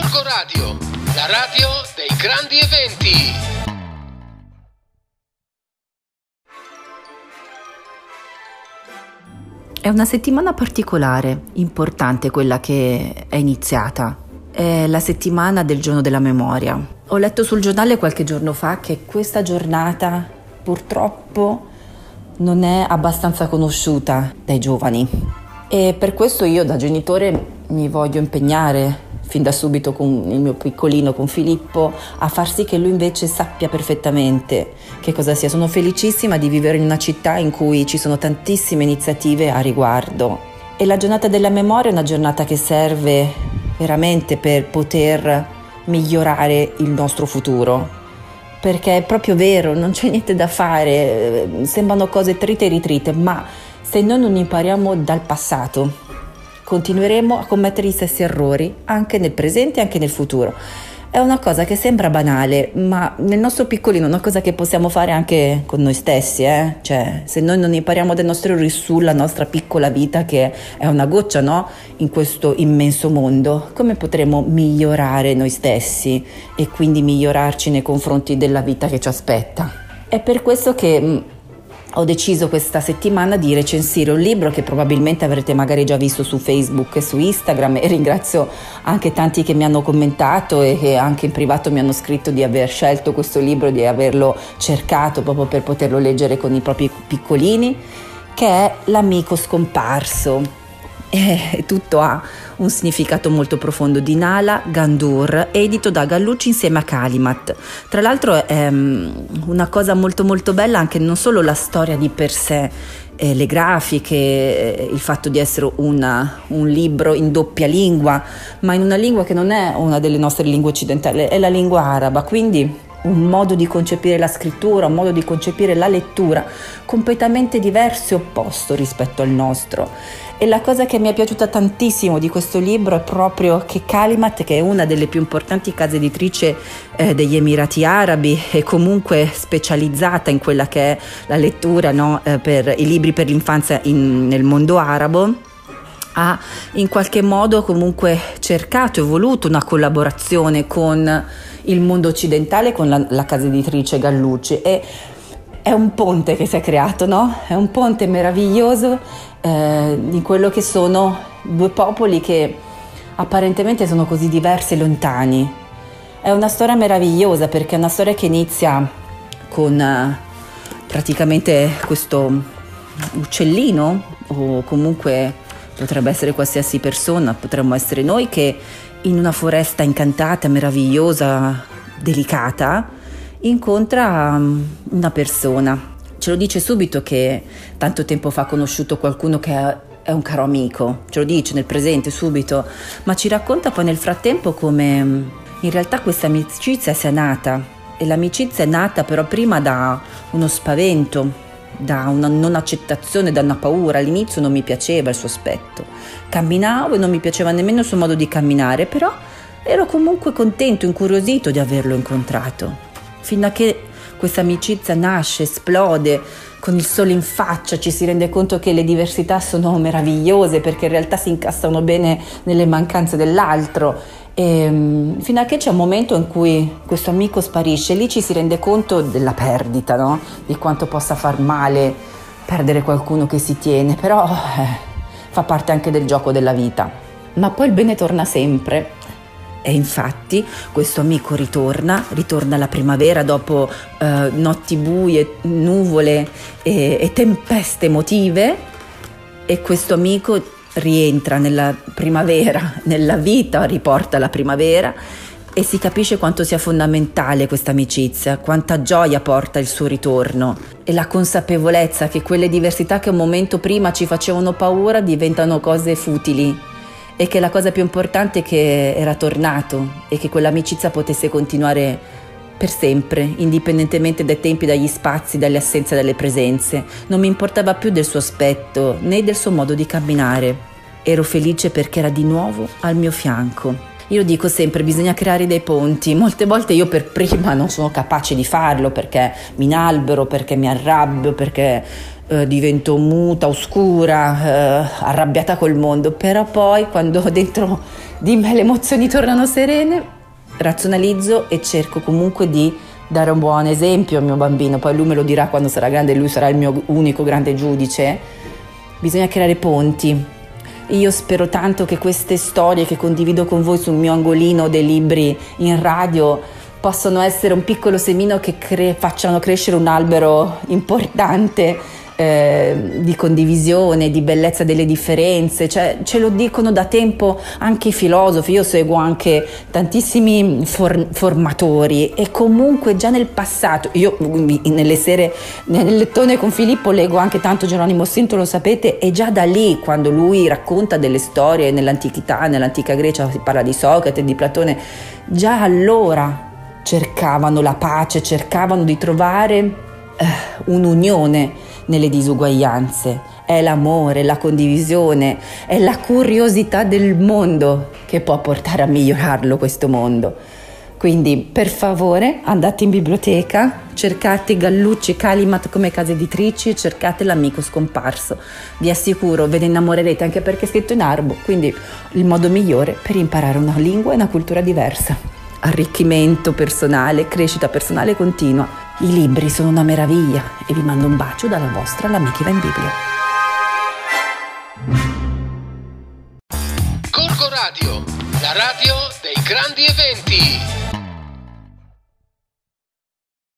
Gorgo Radio, la radio dei grandi eventi. È una settimana particolare, importante quella che è iniziata. È la settimana del giorno della memoria. Ho letto sul giornale qualche giorno fa che questa giornata purtroppo non è abbastanza conosciuta dai giovani e per questo io da genitore mi voglio impegnare fin da subito con il mio piccolino, con Filippo, a far sì che lui invece sappia perfettamente che cosa sia. Sono felicissima di vivere in una città in cui ci sono tantissime iniziative a riguardo. E la giornata della memoria è una giornata che serve veramente per poter migliorare il nostro futuro. Perché è proprio vero, non c'è niente da fare, sembrano cose trite e ritrite, ma se noi non impariamo dal passato, continueremo a commettere gli stessi errori anche nel presente e anche nel futuro. È una cosa che sembra banale, ma nel nostro piccolino è una cosa che possiamo fare anche con noi stessi, eh? Cioè, se noi non impariamo dai nostri errori sulla nostra piccola vita, che è una goccia, no? In questo immenso mondo, come potremo migliorare noi stessi e quindi migliorarci nei confronti della vita che ci aspetta? È per questo che mm, ho deciso questa settimana di recensire un libro che probabilmente avrete magari già visto su Facebook e su Instagram e ringrazio anche tanti che mi hanno commentato e che anche in privato mi hanno scritto di aver scelto questo libro, di averlo cercato proprio per poterlo leggere con i propri piccolini, che è L'amico scomparso e tutto ha un significato molto profondo di Nala Gandur, edito da Gallucci insieme a Kalimat. Tra l'altro è um, una cosa molto molto bella anche non solo la storia di per sé, eh, le grafiche, eh, il fatto di essere una, un libro in doppia lingua, ma in una lingua che non è una delle nostre lingue occidentali, è la lingua araba, quindi un modo di concepire la scrittura, un modo di concepire la lettura completamente diverso e opposto rispetto al nostro. E la cosa che mi è piaciuta tantissimo di questo libro è proprio che Kalimat, che è una delle più importanti case editrici eh, degli Emirati Arabi e comunque specializzata in quella che è la lettura no, eh, per i libri per l'infanzia in, nel mondo arabo, ha in qualche modo comunque cercato e voluto una collaborazione con il mondo occidentale, con la, la casa editrice Gallucci e è un ponte che si è creato, no? È un ponte meraviglioso eh, di quello che sono due popoli che apparentemente sono così diversi e lontani. È una storia meravigliosa perché è una storia che inizia con eh, praticamente questo uccellino o comunque potrebbe essere qualsiasi persona, potremmo essere noi che in una foresta incantata, meravigliosa, delicata, incontra mm, una persona. Ce lo dice subito che tanto tempo fa ha conosciuto qualcuno che è un caro amico, ce lo dice nel presente subito, ma ci racconta poi nel frattempo come mm, in realtà questa amicizia sia nata. E l'amicizia è nata però prima da uno spavento, da una non accettazione, da una paura. All'inizio non mi piaceva il suo aspetto. Camminavo e non mi piaceva nemmeno il suo modo di camminare, però ero comunque contento, incuriosito di averlo incontrato fino a che questa amicizia nasce, esplode, con il sole in faccia ci si rende conto che le diversità sono meravigliose perché in realtà si incastrano bene nelle mancanze dell'altro. E, mm, fino a che c'è un momento in cui questo amico sparisce, lì ci si rende conto della perdita, no? di quanto possa far male perdere qualcuno che si tiene, però eh, fa parte anche del gioco della vita. Ma poi il bene torna sempre e infatti questo amico ritorna, ritorna la primavera dopo eh, notti buie, nuvole e, e tempeste emotive e questo amico rientra nella primavera, nella vita, riporta la primavera e si capisce quanto sia fondamentale questa amicizia, quanta gioia porta il suo ritorno e la consapevolezza che quelle diversità che un momento prima ci facevano paura diventano cose futili e che la cosa più importante è che era tornato e che quell'amicizia potesse continuare per sempre, indipendentemente dai tempi, dagli spazi, dalle assenze, dalle presenze. Non mi importava più del suo aspetto né del suo modo di camminare. Ero felice perché era di nuovo al mio fianco. Io dico sempre, bisogna creare dei ponti. Molte volte io per prima non sono capace di farlo perché mi inalbero, perché mi arrabbio, perché eh, divento muta, oscura, eh, arrabbiata col mondo, però poi quando dentro di me le emozioni tornano serene, razionalizzo e cerco comunque di dare un buon esempio al mio bambino, poi lui me lo dirà quando sarà grande, lui sarà il mio unico grande giudice. Bisogna creare ponti. Io spero tanto che queste storie che condivido con voi sul mio angolino dei libri in radio possano essere un piccolo semino che cre- facciano crescere un albero importante eh, di condivisione, di bellezza delle differenze, cioè, ce lo dicono da tempo anche i filosofi, io seguo anche tantissimi for- formatori e comunque già nel passato, io nelle sere nel lettone con Filippo leggo anche tanto Geronimo Sinto, lo sapete, e già da lì quando lui racconta delle storie nell'antichità, nell'antica Grecia si parla di Socrate, di Platone, già allora cercavano la pace, cercavano di trovare eh, un'unione nelle disuguaglianze, è l'amore, la condivisione, è la curiosità del mondo che può portare a migliorarlo questo mondo. Quindi per favore andate in biblioteca, cercate Gallucci Calimat come case editrici e cercate l'amico scomparso. Vi assicuro, ve ne innamorerete anche perché è scritto in arabo, quindi il modo migliore per imparare una lingua e una cultura diversa. Arricchimento personale, crescita personale continua. I libri sono una meraviglia e vi mando un bacio dalla vostra L'Amitiva in Bibbia. Corco Radio, la radio dei grandi eventi.